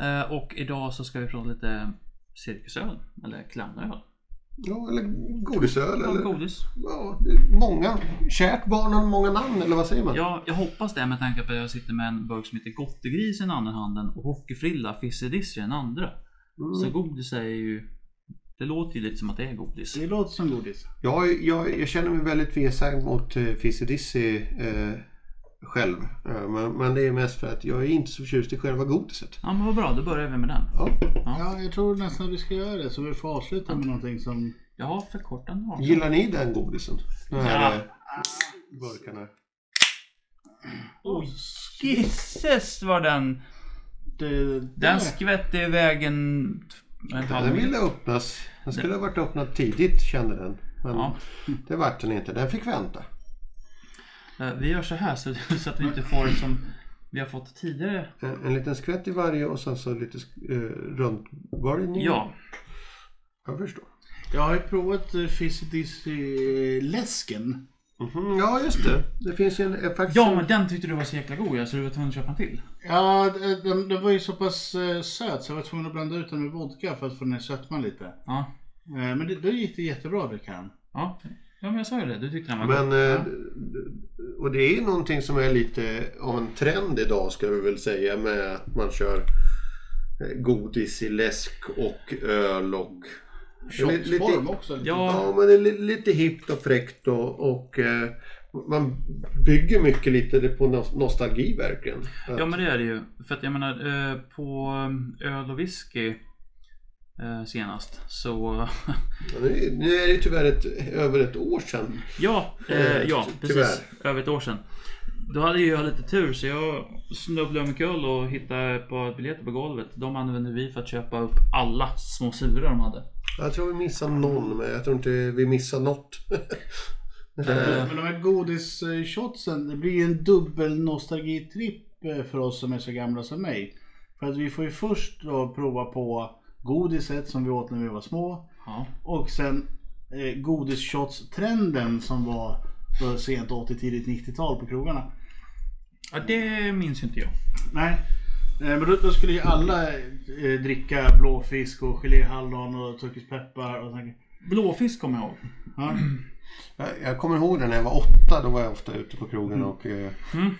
Eh, och idag så ska vi prata lite cirkusöl, eller clownöl. Ja, eller godisöl Ja, eller... godis. Ja, många. Kärt barn har många namn, eller vad säger man? Ja, jag hoppas det med tanke på att jag sitter med en burk som heter Gottegris i den andra handen och Hockeyfrilla Fissedisser i den andra. Så Mm. godis är ju... Det låter ju lite som att det är godis. Det låter som godis. Jag, jag, jag känner mig väldigt tveksam mot uh, Fissidissi eh, själv. Eh, men, men det är mest för att jag är inte så förtjust i själva godiset. Ja men vad bra, då börjar vi med den. Ja. Ja, jag tror nästan att vi ska göra det. Så vi får avsluta med någonting som... Jag har för kort en haka. Gillar ni den godisen? Den här Ja. burkarna. Oh, gisses vad den... Det, Den där. skvätte iväg en... en Den ville öppnas. Den skulle ha varit öppnad tidigt kände den. Men Ja. det vart den inte. Den fick vänta. Eh, Vi gör så här så, så att vi inte får det som vi har fått tidigare. En, en liten skvätt i varje och sen så lite uh, runtböljning. Ja, Jag förstår. Jag har ju provat uh, läsken Mhm, ja, just det. Det finns ju en, eh, faktiskt ja en- men den tyckte du var så jäkla god ja, så du var tvungen att köpa en till. Ja, den, den var ju så pass eh, söt så jag var tvungen att blanda ut den med vodka för att få här sötman lite. Ja, Eh, men det, då gick det jättebra att dricka den. ja. Ja men jag sa ju det, du tyckte den var god. Men, eh, ja. och det är någonting som är lite av en trend idag ska vi väl säga med att man kör eh, godis i läsk och öl och lite, lite, också. Lite. Ja. ja, men det är li- lite hippt och fräckt och, och eh, man bygger mycket lite det på nos- nostalgi verkligen. Att- Ja men det är det ju. För att jag menar eh, på eh, öl och whisky eh, senast så Ja, nu, är- nu är det ju tyvärr ett, över ett år sedan. Ja, eh, Eh, ja precis. Över ett år sedan. Då hade ju jag lite tur så jag snubblade omkull och hittade ett par biljetter på golvet. De använde vi för att köpa upp alla små surar de hade. Jag tror vi missar någon men jag tror inte vi missar något. Eh, Men de här godisshotsen, det blir ju en dubbel nostalgitripp eh, för oss som är så gamla som mig. För att vi får ju först då prova på godiset som vi åt när vi var små. Ja. Och sen eh, godisshots-trenden som var då sent 80 tidigt 90-tal på krogarna. ja, det minns inte jag. Nej. Eh, Men då, då skulle ju alla eh, dricka blåfisk och geléhallon och turkispeppar och sånt. Blåfisk kommer jag ihåg. Ja. Jag, jag kommer ihåg det när jag var åtta. Då var jag ofta ute på krogen och eh,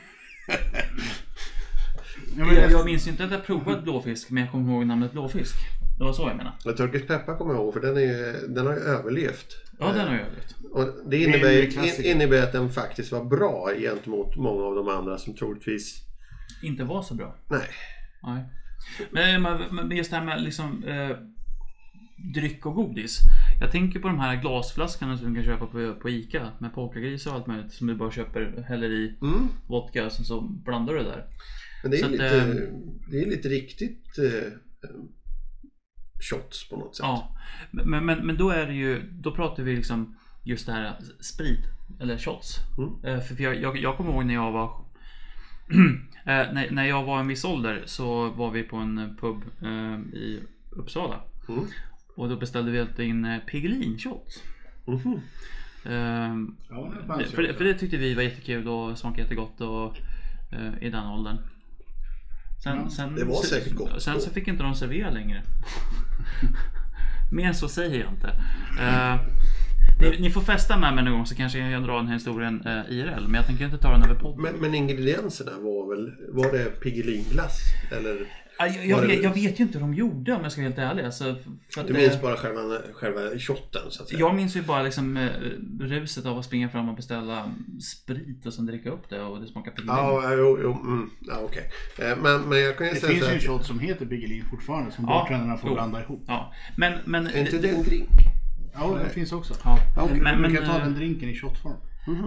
Ja, men Jag, jag minns ju inte att jag provat blåfisk men jag kommer ihåg namnet blåfisk. Det var så jag menade. och turkisk peppar kommer jag ihåg för den, är, den har ju överlevt. Ja den har jag övrigt. Och det är en innebär, klassiker. in, innebär att den faktiskt var bra gentemot många av de andra som troligtvis... Inte var så bra. Nej. Nej. Men, men- men just det här med liksom eh, dryck och godis. Jag tänker på de här glasflaskorna som du kan köpa på, på Ica med polkagris och allt möjligt som du bara köper, häller i Mm. vodka och sen så blandar du det där. Men det är, Så att, lite, eh, det är lite riktigt eh, shots på något sätt. Ja. Men, men, men då är det ju, då pratar vi liksom just det här sprit eller shots. Mm. Eh, För, för jag, jag, jag kommer ihåg när jag var eh, när, när jag var en viss ålder så var vi på en pub eh, i Uppsala. Mm. Och då beställde vi alltid in eh, Piggelin shot. Mhm. Ehm, Ja, det för, för det tyckte vi var jättekul och smakade jättegott och, eh, i den åldern. Sen, Ja, sen, det var säkert gott Sen så fick inte de servera längre. Mer så säger jag inte. Eh, ni, ni får festa med mig någon gång så kanske jag drar den här historien eh, IRL. Men jag tänker inte ta den över podden. Men, men ingredienserna var väl... Var det Piggelinglass? Eller? Jag, jag, det- vet, jag vet ju inte hur de gjorde om jag ska vara helt ärlig. Alltså, för att, Du minns eh, bara själva, själva shotten så att säga? Jag minns ju bara liksom eh, ruset av att springa fram och beställa sprit och sen dricka upp det och det smakar Piggelin. Ja, jo, jo, mm, ja okej. Eh, Men, men jag kan ju Det säga finns så ju en shot som heter Piggelin fortfarande som Ja, bartenderna får jo. blanda ihop. Ja, men... men Är inte det en drink? Ja, det finns också. Ja, Okej, Men, men, man men, kan ta eh, den drinken i shotform.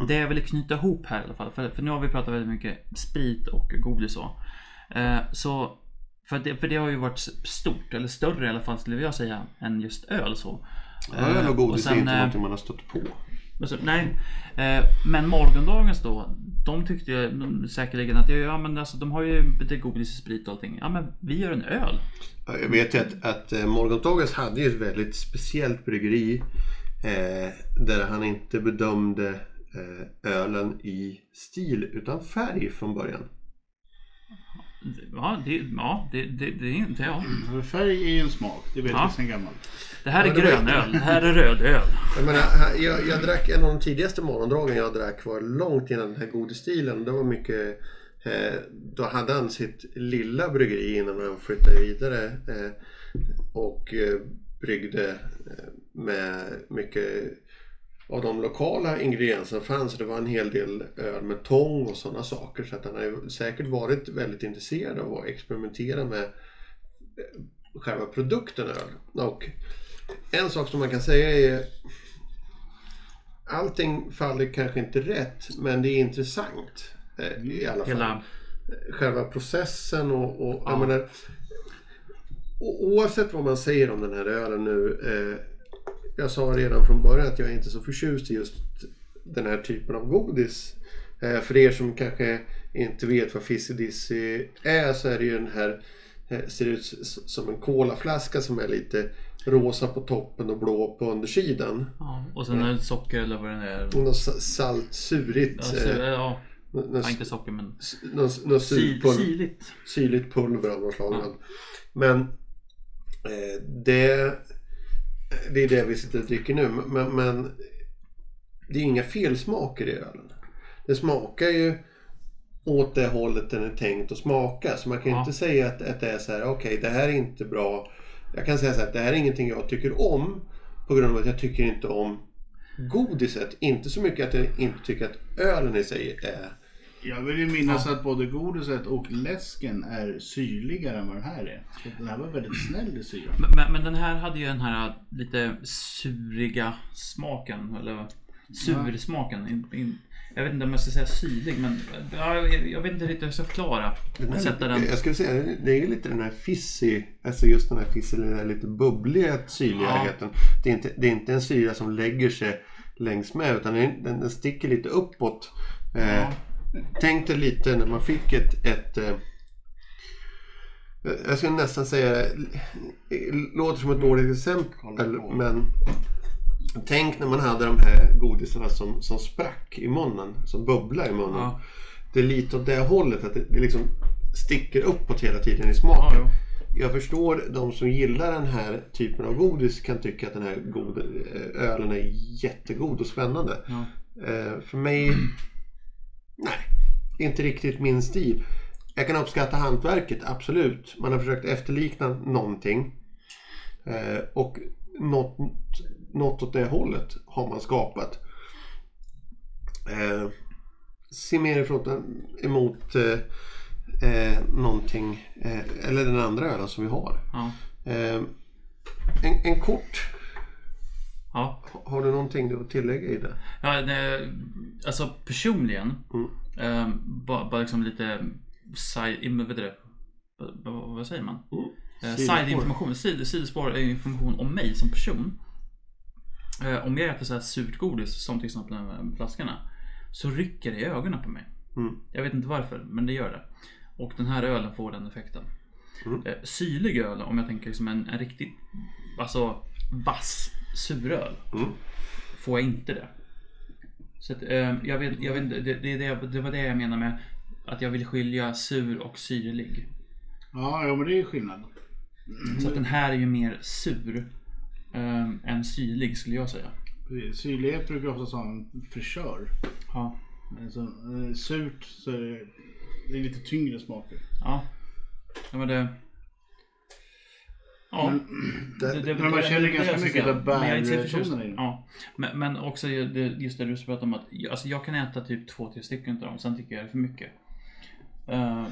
Det jag vill knyta ihop här i alla fall, för, för nu har vi pratat väldigt mycket sprit och godis och. Eh, så, för det, för det har ju varit stort, eller större i alla fall skulle jag säga, än just öl så. Öl och godis sen, är inte eh, någonting man har stött på. och så, nej, eh, men morgondagens då, de tyckte ju säkerligen att ja, men alltså, de har ju lite godis och sprit och allting. Ja men vi gör en öl. Ja, Jag vet ju att, att eh, Morgondagens hade ju ett väldigt speciellt bryggeri. Eh, där han inte bedömde eh, ölen i stil utan färg från början. Ja, det, ja, det, det, det är inte jag. För Färg är ju en smak, det vet Ja. vi sedan gammalt. Det här är Ja, grönöl. Det här är rödöl. Jag, menar, jag, jag drack en av de tidigaste morgondragen jag drack var långt innan den här godisstilen. Det var mycket eh, då hade han sitt lilla bryggeri innan han flyttade vidare eh, och eh, bryggde eh, med mycket av de lokala ingredienserna fanns. Det var en hel del öl med tång och sådana saker. Så att han har säkert varit väldigt intresserad av att experimentera med eh, själva produkten öl. Och en sak som man kan säga är Allting faller kanske inte rätt men det är intressant eh, i alla fall Hela... själva processen och, och Ja. menar, oavsett vad man säger om den här ölen nu. Eh, jag sa redan från början att jag är inte så förtjust i just den här typen av godis. Eh, för er som kanske inte vet vad Fizzy Dizzy är så är det ju den här eh, ser ut som en colaflaska som är lite rosa på toppen och blå på undersidan. Ja, och sen är det socker eller vad det är. Något sa- salt, surigt. Ja, så, eh, ja, nå- nå- ja, inte socker men nå- nå- sil, surpulver. sirligt. syrligt pulver av något slag. Ja. Men eh, det, det är det vi sitter och dricker nu. Men, men det är inga felsmaker i ölen. Det smakar ju åt det hållet den är tänkt att smaka. Så man kan ju Ja. inte säga att, att det är så här, okej det här är inte bra. Jag kan säga så här, att det här är ingenting jag tycker om. På grund av att jag tycker inte om godiset. Inte så mycket att jag inte tycker att ölen i sig är Jag vill ju minnas att både godiset och läsken är syrligare än vad den här är. Så den här var väldigt snäll i syran. Men, men, men den här hade ju den här lite suriga smaken. Eller sursmaken. In, in, jag vet inte om jag ska säga syrlig men ja, jag, jag vet inte riktigt hur jag ska förklara. Den här, Sätta den. Jag skulle säga det är lite den här fizzy, alltså just den här fizzy, den här lite bubbliga syrligheten. Det, är inte, det är inte en syra som lägger sig längs med utan den, den, den sticker lite uppåt. Eh, Ja. Tänk dig lite när man fick ett, ett eh, jag skulle nästan säga, det låter som ett dåligt exempel men Tänk när man hade de här godisarna som, som sprack i munnen, som bubblar i munnen. Ja. Det är lite åt det hållet, att det, det liksom sticker uppåt hela tiden i Ja, smaken. jo. Jag förstår de som gillar den här typen av godis kan tycka att den här god, eh, ölen är jättegod och spännande. Ja. Eh, för mig, nej, inte riktigt min stil. Jag kan uppskatta hantverket, absolut. Man har försökt efterlikna någonting. Eh, och något, något åt det hållet har man skapat. Eh, ser mer ifrån, emot eh, eh, någonting, eh, eller den andra ölen som vi har. Ja. Eh, en, en kort, Ja. har du någonting du att tillägga i det? Ja, det, alltså personligen. Mm. Eh, bara, bara liksom lite side, vad det? Vad, säger man? Mm. Eh. Side-information, sid, sidospår är information om mig som person. Eh, om jag äter så här surt godis, som till exempel de här flaskorna, så rycker det i ögonen på mig. Mm. Jag vet inte varför, men det gör det. Och den här ölen får den effekten. Mm. Eh, syrlig öl, om jag tänker liksom en, en riktigt alltså, vass suröl, Mm. får jag inte det. Så att, eh, jag vet, jag vet, det, det, det, det var det jag menar med att jag vill skilja sur och syrlig. Ja, ja men det är ju skillnad. Så att den här är ju mer sur eh, än syrlig skulle jag säga. Precis. Syrlighet brukar ofta vara en frisör. Ja. Men så, eh, surt så är det, det är lite tyngre smaker. Ja. ja men det... Ja. Det- Men man känner ganska jag ska mycket av Men jag är bärtonerna i den. Ja. Men, men också ju det, just det du pratade om att alltså jag kan äta typ två, tre stycken av dem. Sen tycker jag det är för mycket. Eh,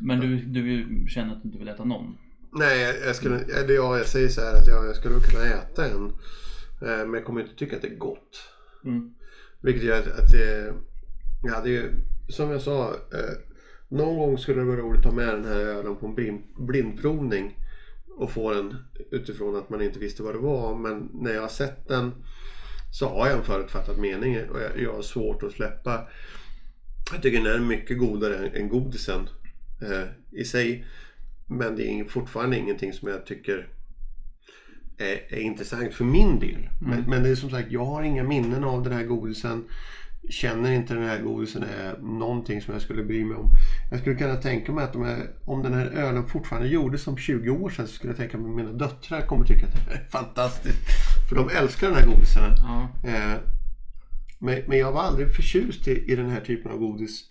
men du, du känner att du inte vill äta någon. Nej, jag, jag skulle, eller ja, jag säger så här att jag, jag skulle kunna äta en. Eh, men jag kommer inte tycka att det är gott. Mm. Vilket gör att, att det, jag hade ju, som jag sa, eh, någon gång skulle det vara roligt att ta med den här ölen på en blind, blindprovning och få den utifrån att man inte visste vad det var. Men när jag har sett den så har jag en förutfattad mening och jag, jag har svårt att släppa. Jag tycker den är mycket godare än, godisen eh, i sig. Men det är fortfarande ingenting som jag tycker är, är intressant för min del. Men, men det är som sagt, jag har inga minnen av den här godisen. Känner inte den här godisen är någonting som jag skulle bry mig om. Jag skulle kunna tänka mig att de här, om den här ölen fortfarande gjordes om 20 år sedan så skulle jag tänka mig att mina döttrar kommer tycka att det är fantastiskt. För de älskar den här godisen. Ja. Eh, men, men jag var aldrig förtjust i, i den här typen av godis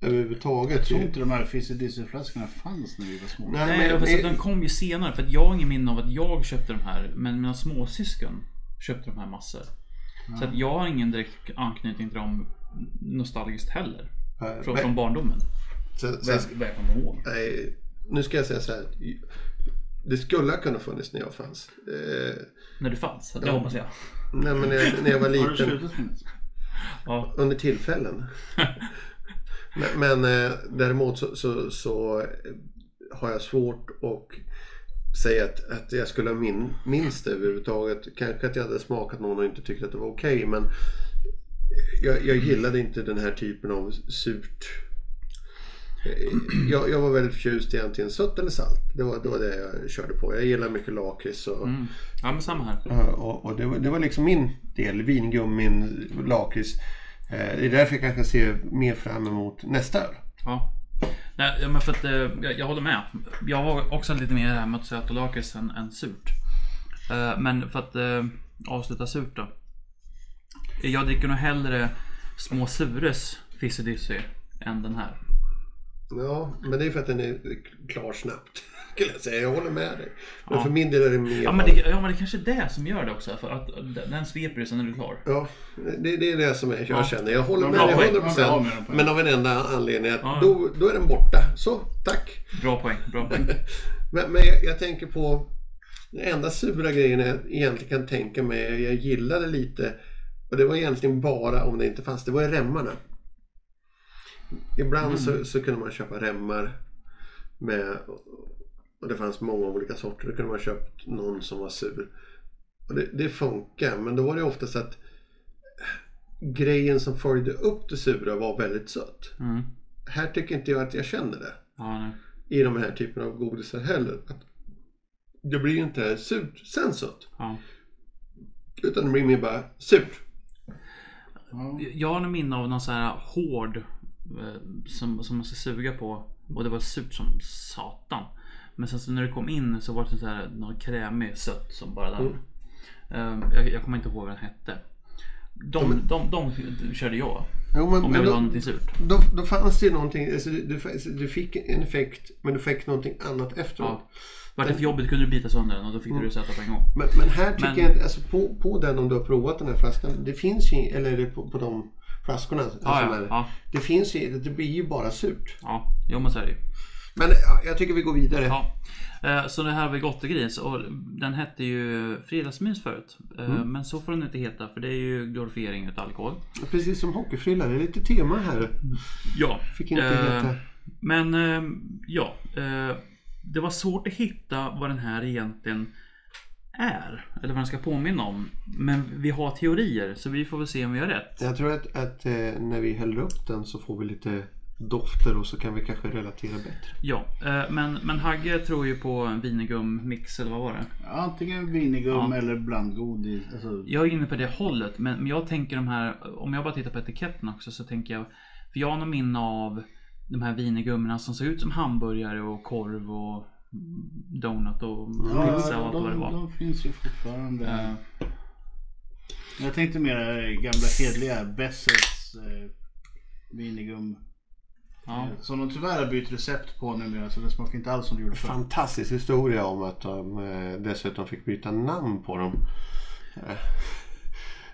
överhuvudtaget. Jag tror inte de här Fizzy fanns när vi var små. Nej, Nej, men- men- den kom ju senare. För att jag har ingen minne av att jag köpte de här. Men mina småsyskon köpte de här massor. Så att jag har ingen direkt anknytning till dem nostalgiskt heller. Eh, Från, men- från barndomen. Sen, jag, vad jag kommer ihåg. nej, nu ska jag säga så här. Det skulle ha kunnat funnits när jag fanns. Eh, När du fanns. Det Ja. hoppas jag. nej, men när, jag, när jag var Har du liten. slutat minnas? Ja. Under tillfällen. men men eh, däremot så, så, så har jag svårt att säga att, att jag skulle ha min, minst det överhuvudtaget. Kanske att jag hade smakat någon och inte tyckte att det var okej men jag, jag gillade inte den här typen av surt. Eh, Jag, jag var väldigt förtjust i antingen sött eller salt. Det var, det var det jag körde på. Jag gillar mycket lakrits och, Mm. Ja men samma här. Och, och det, var, det var liksom min del, vingummin, lakrits. Eh, det är därför jag kanske ser mer fram emot nästa öl. Ja. Nej, men för att eh, jag, jag håller med. Jag har också lite mer det här med sött och lakrits än, än surt. Eh, men för att eh, avsluta surt då. Jag dricker nog hellre Små Sures Fizzy Dizzy än den här. Ja, men det är för att den är klar snabbt. Skulle jag säga. Jag håller med dig. Men Ja. för min del är det mer... Ja men, det, ja men det kanske är det som gör det också. För att den sveper ju sen när du är klar. Ja, det, det är det som jag, jag Ja. känner. Jag håller med dig av- man blir av med 100% den på en Men av en enda anledning. Att Ja. då, då är den borta. Så, tack. Bra poäng. Bra poäng. Men, men jag, jag tänker på den enda sura grejen jag egentligen kan tänka mig, jag gillade lite och det var egentligen bara om det inte fanns, det var ju remmarna. Ibland så, så kunde man köpa remmar med och det fanns många olika sorter. Då kunde man köpt någon som var sur. Och det, det funkar, men då var det oftast att grejen som följde upp det sura var väldigt sött. Mm. Här tycker inte jag att jag känner det Ja, i de här typen av godisar heller. Att det blir ju inte surt sen sött. Ja. Utan det blir mer bara surt. Ja. Jag har en minne av någon så här hård eh, som, som man ska suga på. Och det var surt som satan. Men sen så när det kom in så var det så här något krämig sött som bara där. Mm. Eh, jag, jag kommer inte ihåg vad den hette. De, de, de, körde jag. Jo, men, Om men jag vill ha någonting surt. då, då fanns det ju någonting. Alltså, du, du, du fick en effekt men du fick någonting annat efteråt. Ja. Vart det för jobbigt kunde du bita sönder den och då fick du det sätta på en gång. Men, men här tycker Men- jag alltså på, på den om du har provat den här flaskan. Det finns ju, eller är det på, på de flaskorna. Alltså, Ja, ja, Det finns ju, det blir ju bara surt. ja. Jo men så är det ju. Men ja, jag tycker vi går vidare. Ja. Eh, Så det här var Gottegris och den hette ju Fredagsmys förut. Eh, Mm. Men så får den inte heta för det är ju glorifiering utav alkohol. Precis som hockeyfrilla, det är lite tema här. Ja. Fick inte Eh, heta. Men ja. Det var svårt att hitta vad den här egentligen är. Eller vad den ska påminna om. Men vi har teorier så vi får väl se om vi har rätt. Jag tror att, att när vi häller upp den så får vi lite dofter och så kan vi kanske relatera bättre. Ja. eh, Men, men Hagge tror ju på en vinegum mix eller vad var det? Antingen vinigum Ja. eller blandgodis. Alltså, Jag är inne på det hållet, men, jag tänker de här, om jag bara tittar på etiketten också så tänker jag, för jag har någon minne av de här vinegummorna som såg ut som hamburgare och korv och donut och pizza och allt vad det de, var. de finns ju fortfarande. Eh, Jag tänkte mer det gamla hedliga Bessets eh, vinigum. Ja. Som de tyvärr har bytt recept på numera så det smakar inte alls som det gjorde förr. Fantastisk historia om att de eh, dessutom fick byta namn på dem. Eh,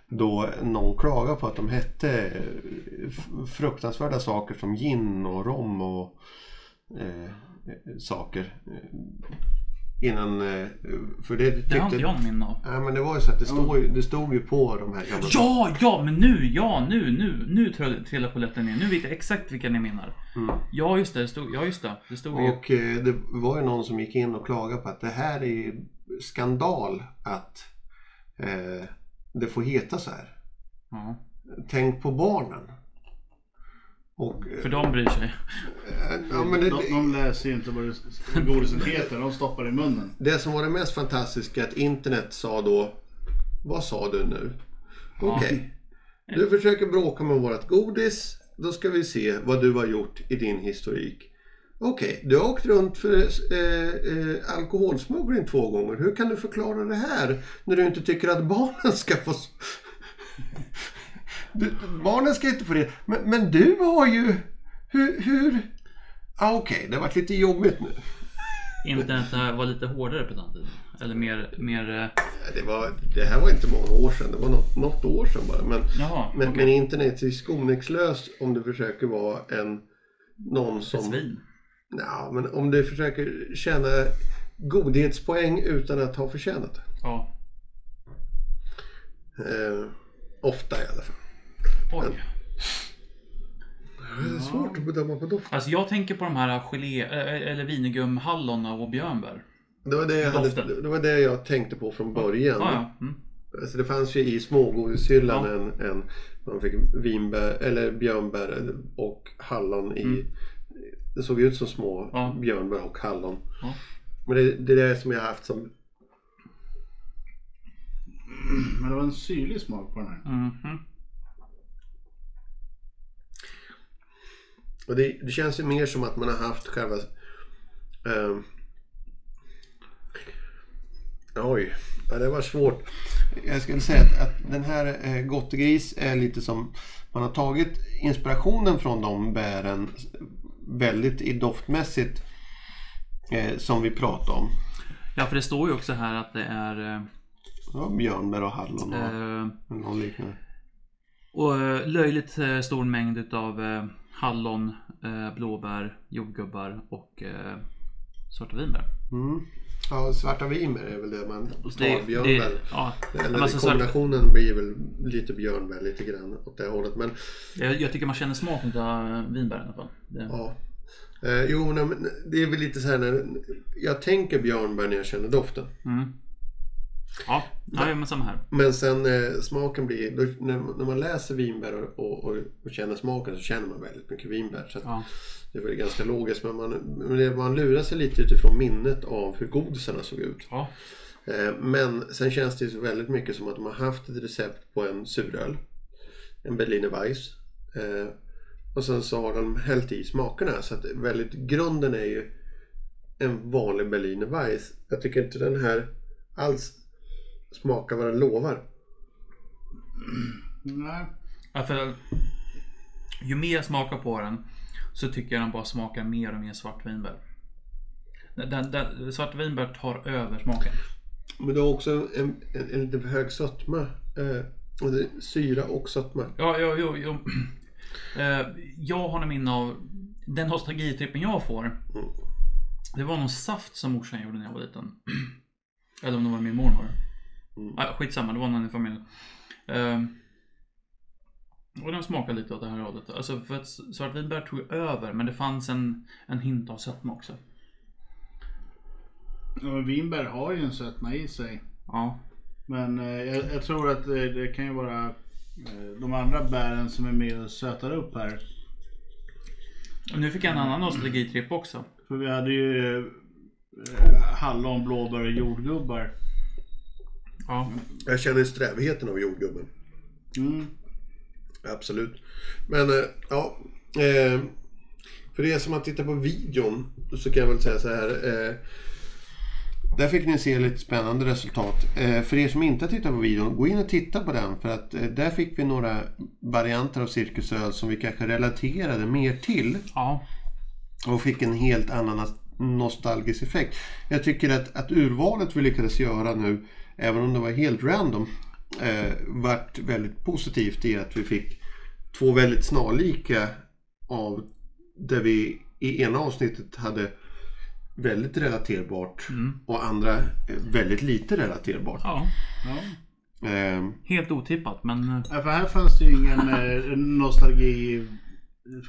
Då någon klagade på att de hette eh, fruktansvärda saker som gin och rom och eh, saker. Innan, eh, för det Det har inte tyckte... jag minne av. Ja men det var ju så att det stod, ju- det stod ju på de här gamla... Ja, ja, men nu, ja, nu, nu, nu trill- trillar polletten ner. Nu vet jag exakt vilka ni menar. Mm. Ja, just det, det stod, ja, just det. Det stod ju. Och eh, det var ju någon som gick in och klagade på att det här är ju skandal att eh, det får heta så här. Ja, Tänk på barnen. Och, eh, för de bryr sig. eh, ja, men det, de, de läser ju inte vad godiset heter, de stoppar det i munnen. det som var det mest fantastiska är att internet sa då Vad sa du nu? Ja. Okej. Du försöker bråka med vårt godis. Då ska vi se vad du har gjort i din historik. Okej, du har åkt runt för eh, eh, alkoholsmuggling två gånger. Hur kan du förklara det här när du inte tycker att barnen ska få... Du, barnen ska inte få det. Men, men du har ju... Hur... hur... Ah, Okej, det har varit lite jobbigt nu. Internet var lite hårdare på den tiden. Eller mer, mer... eh, Det, var, det här var inte många år sedan. Det var något, något år sedan bara. Men, Jaha, men, okej. men internet är skoningslöst om du försöker vara en... Någon Ett som... svin. Ja, men om du försöker tjäna godhetspoäng utan att ha förtjänat det. Ja. Eh, ofta i alla fall. Oj. Det är svårt att bedöma på doft. Alltså jag tänker på de här gelé, eh, eller vinegumhallon och björnbär. Det var det, jag hade, Doften. det var det jag tänkte på från början. Ja, ja. Mm. Alltså det fanns ju i smågodishyllan Ja. en, en... Man fick vinbär, eller björnbär och hallon i... Mm. Det såg ut som små Ja. björnbär och hallon. Ja. Men det, det är det som jag har haft som... Men det var en syrlig smak på den här. Mhm. Och det, det känns ju mer som att man har haft själva... ehm, oj, ja, det var svårt. Jag skulle säga att, att den här eh, Gottegris är lite som... Man har tagit inspirationen från de bären väldigt i doftmässigt eh, som vi pratade om. Ja, för det står ju också här att det är... eh, Ja, björnbär och hallon och Eh, någon liknande. och eh, löjligt eh, stor mängd utav eh, hallon, eh, blåbär, jordgubbar och eh, svarta vinbär. Mm. Ja, svarta vinbär är väl det man tar björnbär. ja, Eller alltså, svart, kombinationen blir väl lite björnbär lite grann åt det hållet. Men jag, jag tycker man känner smaken av vinbär i alla fall. Det, ja. Eh, jo, men det är väl lite så här när jag tänker björnbär när jag känner doften. mm. Ja, ja, men samma här. Men sen eh, smaken blir, då, när, när man läser vinbär och, och, och, känner smaken så känner man väldigt mycket vinbär. Så Ja. det väl ganska logiskt. Men man, man lurar sig lite utifrån minnet av hur godisarna såg ut. Ja. Eh, Men sen känns det ju så väldigt mycket som att de har haft ett recept på en suröl. En Berliner Weiss. Eh, Och sen så har de hällt i smakerna. Så att väldigt, grunden är ju en vanlig Berliner Weiss. Jag tycker inte den här alls smakar vad den lovar. Nej. Ja, för ju mer jag smakar på den så tycker jag den bara smakar mer och mer svartvinbär. Den, den, svartvinbär tar över smaken. Men det har också en, en, en lite för hög sötma. Eh, och det är syra och sötma. Ja, ja, jo, jo. Eh, jag har en minne av den nostalgitrippen jag får. Mm. Det var någon saft som morsan gjorde när jag var liten. Eller om det var min mormor. Mm. Ah, skitsamma, det var någon i familjen. Eh, och den smakade lite åt det här hållet. Alltså för att svartvinbär tog över, men det fanns en, en hint av sötma också. Ja, men vinbär har ju en sötma i sig. Ja. Men eh, jag, jag tror att det, det kan ju vara eh, de andra bären som är med och sötar upp här. Och nu fick jag en annan nostalgitripp också. För vi hade ju eh, hallon, blåbär och jordgubbar. Ja. Jag känner strävheten av jordgubben. Mm. Absolut. Men eh, ja. Eh, för er som har tittat på videon så kan jag väl säga så här. Eh, där fick ni se lite spännande resultat. För er som inte har tittat på videon, gå in och titta på den. För att där fick vi några varianter av cirkusöl som vi kanske relaterade mer till. Ja. Och fick en helt annan nostalgisk effekt. Jag tycker att, att urvalet vi lyckades göra nu, även om det var helt random, eh, vart väldigt positivt i att vi fick två väldigt snarlika av där vi i ena avsnittet hade väldigt relaterbart Mm. och andra eh, väldigt lite relaterbart. Ja. Ja. Eh, Helt otippat, men... eh, Ja, för här fanns det ju ingen eh, nostalgi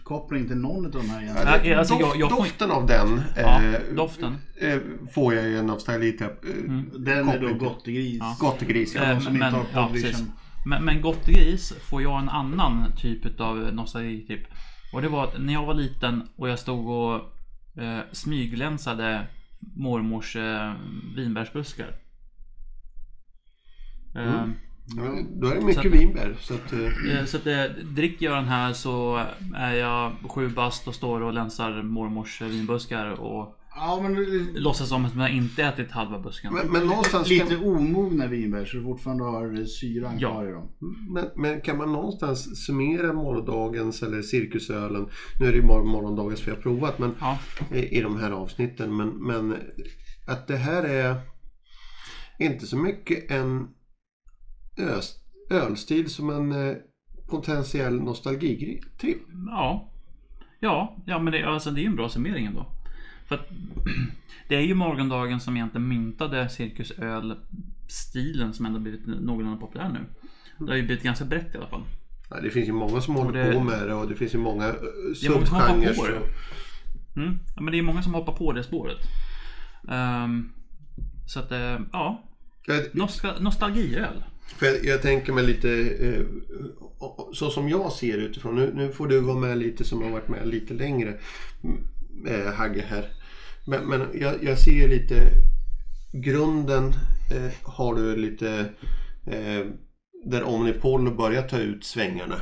koppling till någon av de här egentligen. Ja, det- alltså, doft, jag- jag får- doften av den Ja, eh, doften. eh, får jag ju en nostalgitripp. Eh, Den är då gottegris. Ja. Gottegris, ja. Eh, som men, inte har ja, men, men Gottegris får jag en annan typ av nostalgitripp. Och det var att när jag var liten och jag stod och eh, smyglänsade mormors eh, vinbärsbuskar. Eh, Mm. Ja, då är det mycket Så att- vinbär. Så att, eh, Eh, Så att eh, dricker jag den här så är jag sju bast och står och länsar mormors vinbuskar och Ja, men låtsas som att jag inte ätit halva busken. men, men någonstans lite kan, omogna vinbär så du fortfarande har syran Ja. kvar i dem. men, men kan man någonstans summera morgondagens eller cirkusölen. Nu är det ju morgondagens för jag har provat. Men Ja, i, i de här avsnitten. Men, men att det här är inte så mycket en ölstil som en eh, potentiell nostalgitripp. ja. Ja, ja men det, alltså, det är ju en bra summering ändå. För att det är ju morgondagen som egentligen myntade cirkusöl-stilen som ändå blivit någorlunda populär nu. Det har ju blivit ganska brett i alla fall. Ja, det finns ju många som håller det- på med det och det finns ju många eh, subgenrer. så- Mm. Ja, men det är många som hoppar på det spåret. Ehm, så att, eh, ja. Nostalgiöl. För jag, jag tänker mig lite eh, så som jag ser utifrån. Nu, nu får du vara med lite som har varit med lite längre. Mm, eh, Hagge här. Men, men jag, jag ser lite grunden eh, har du lite eh, där Omnipol börjar ta ut svängarna.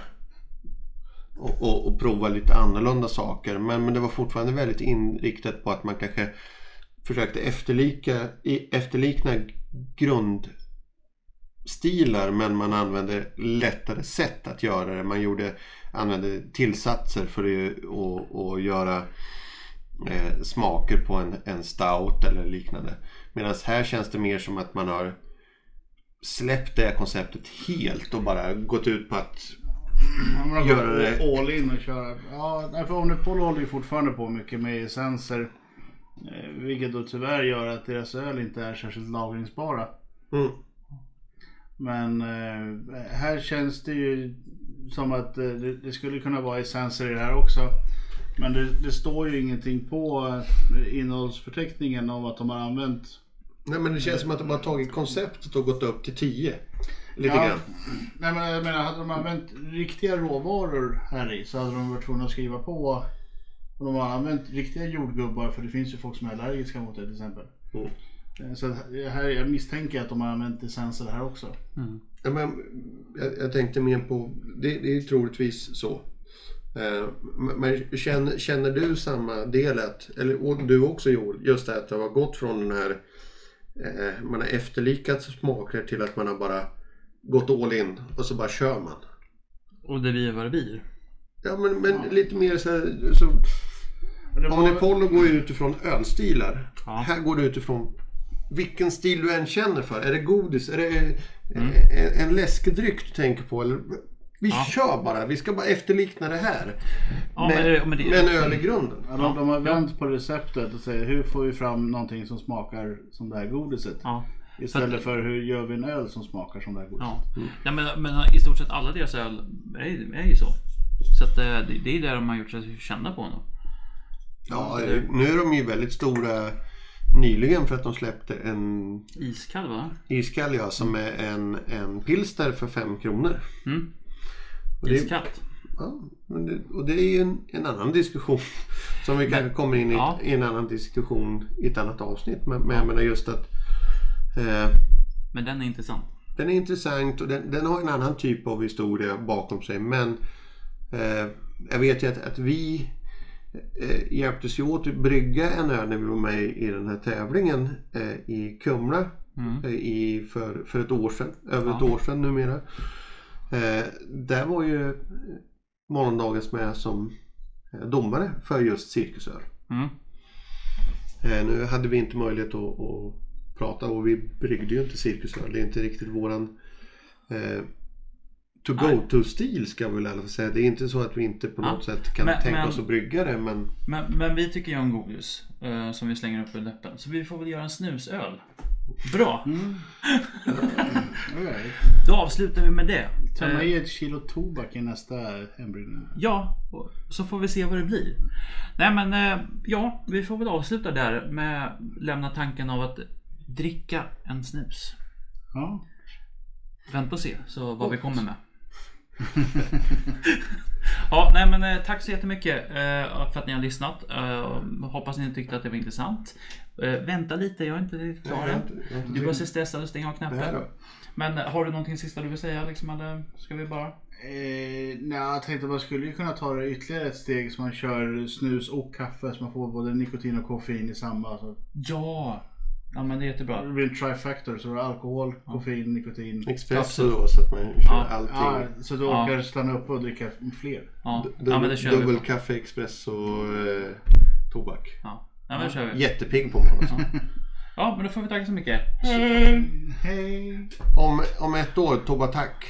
Och, och, och prova lite annorlunda saker. Men, men det var fortfarande väldigt inriktat på att man kanske försökte efterlika, efterlikna grund stilar men man använde lättare sätt att göra det. Man gjorde, använde tillsatser för att göra eh, smaker på en, en stout eller liknande. Medan här känns det mer som att man har släppt det konceptet helt och bara gått ut på att har Göra det. all in och köra. Ja, för Omnipol håller ju fortfarande på mycket med essenser. eh, Vilket då tyvärr gör att deras öl inte är särskilt lagringsbara. mm, Men eh, här känns det ju som att eh, det, det skulle kunna vara essenser i det här också. Men det, det står ju ingenting på eh, innehållsförteckningen om att de har använt. Nej men det känns som att de har tagit konceptet och gått upp till 10. Lite Ja, grann. nej men jag menar, hade de använt riktiga råvaror här i så hade de varit tvungna att skriva på. Och de har använt riktiga jordgubbar för det finns ju folk som är allergiska mot det till exempel. Mm. Eh, Så här, jag misstänker att de har använt essenser här också. Ja, men, jag, jag tänkte mer på, det, det är troligtvis så. Eh, men- känner, känner du samma del att, eller och du också Joel, just det att det har gått från den här, eh, man har efterlikat smaker till att man har bara gått all in och så bara kör man. Och det blir vad det blir. Ja men, men lite mer så, här, så det var- Omnipollo går ju utifrån ölstilar. Ja. Här går det utifrån vilken stil du än känner för. Är det godis? Är det Mm. en, en läskedryck du tänker på? Eller, vi Ja. kör bara. Vi ska bara efterlikna det här. Ja, med, men, men det, med en öl i grunden. Ja, de, de har vänt på receptet och säger hur får vi fram någonting som smakar som det här godiset? Ja. Istället för hur gör vi en öl som smakar som det här godiset? Ja. ja men, men i stort sett alla deras öl är, ju- är ju så. Så att eh, det, det är det de har gjort sig kända på nu. Ja, nu är de ju väldigt stora nyligen för att de släppte en Iskall va? iskall ja, som är en, en pilsner för 5 kronor. Mm. Iskallt. ja, det, och det är ju en, en annan diskussion. Som vi kanske kommer in i, ja. i en annan diskussion i ett annat avsnitt. Men, men jag menar just att eh, Men den är intressant. Den är intressant och den, den har en annan typ av historia bakom sig. Men eh, jag vet ju att, att vi eh, hjälptes ju åt att brygga en öl när vi var med i den här tävlingen eh, i Kumla Mm. eh, i, för, för ett år sedan. Över ett Ja. år sedan numera. Eh, där var ju morgondagens med som eh, domare för just cirkusöl. Mm. Eh, nu hade vi inte möjlighet att, att prata och vi bryggde ju inte cirkusöl. Det är inte riktigt våran eh, to Nej. go to stil ska vi väl i alla fall säga. Det är inte så att vi inte på Ja. något sätt kan Men- tänka men- oss att brygga det men Men, men vi tycker ju om godis eh, som vi slänger upp i läppen. Så vi får väl göra en snusöl. Bra! Mm. Då avslutar vi med det. Ta Eh, med i ett kilo tobak i nästa hembryggning. Ja, så får vi se vad det blir. Nej men eh, ja, vi får väl avsluta där med lämna tanken av att dricka en snus. Ja. Vänta och se så vad vi kommer med. Ja, nej men eh, tack så jättemycket eh, för att ni har lyssnat. Eh, hoppas ni tyckte att det var intressant. Eh, vänta lite, jag är inte riktigt klar än. Du börjar se stressad och stänga av knappen. Men eh, har du någonting sista du vill säga liksom, eller ska vi bara? Eh, nej, jag tänkte man skulle ju kunna ta det ytterligare ett steg så man kör snus och kaffe så man får både nikotin och koffein i samma. Så Ja! Ja men det är jättebra. det blir en trifactor så det är alkohol, koffein, nikotin. Espresso då så att man kör Ja. allting. Ja, så du Ja. orkar stanna upp och dricka fler. Ja, D- ja men det kör vi. Dubbel på. kaffe, espresso, eh, tobak. Ja, ja men det kör vi. Jättepigg på morgonen. Ja, men då får vi tacka så mycket. Hej! Om, om ett år, Tobatack.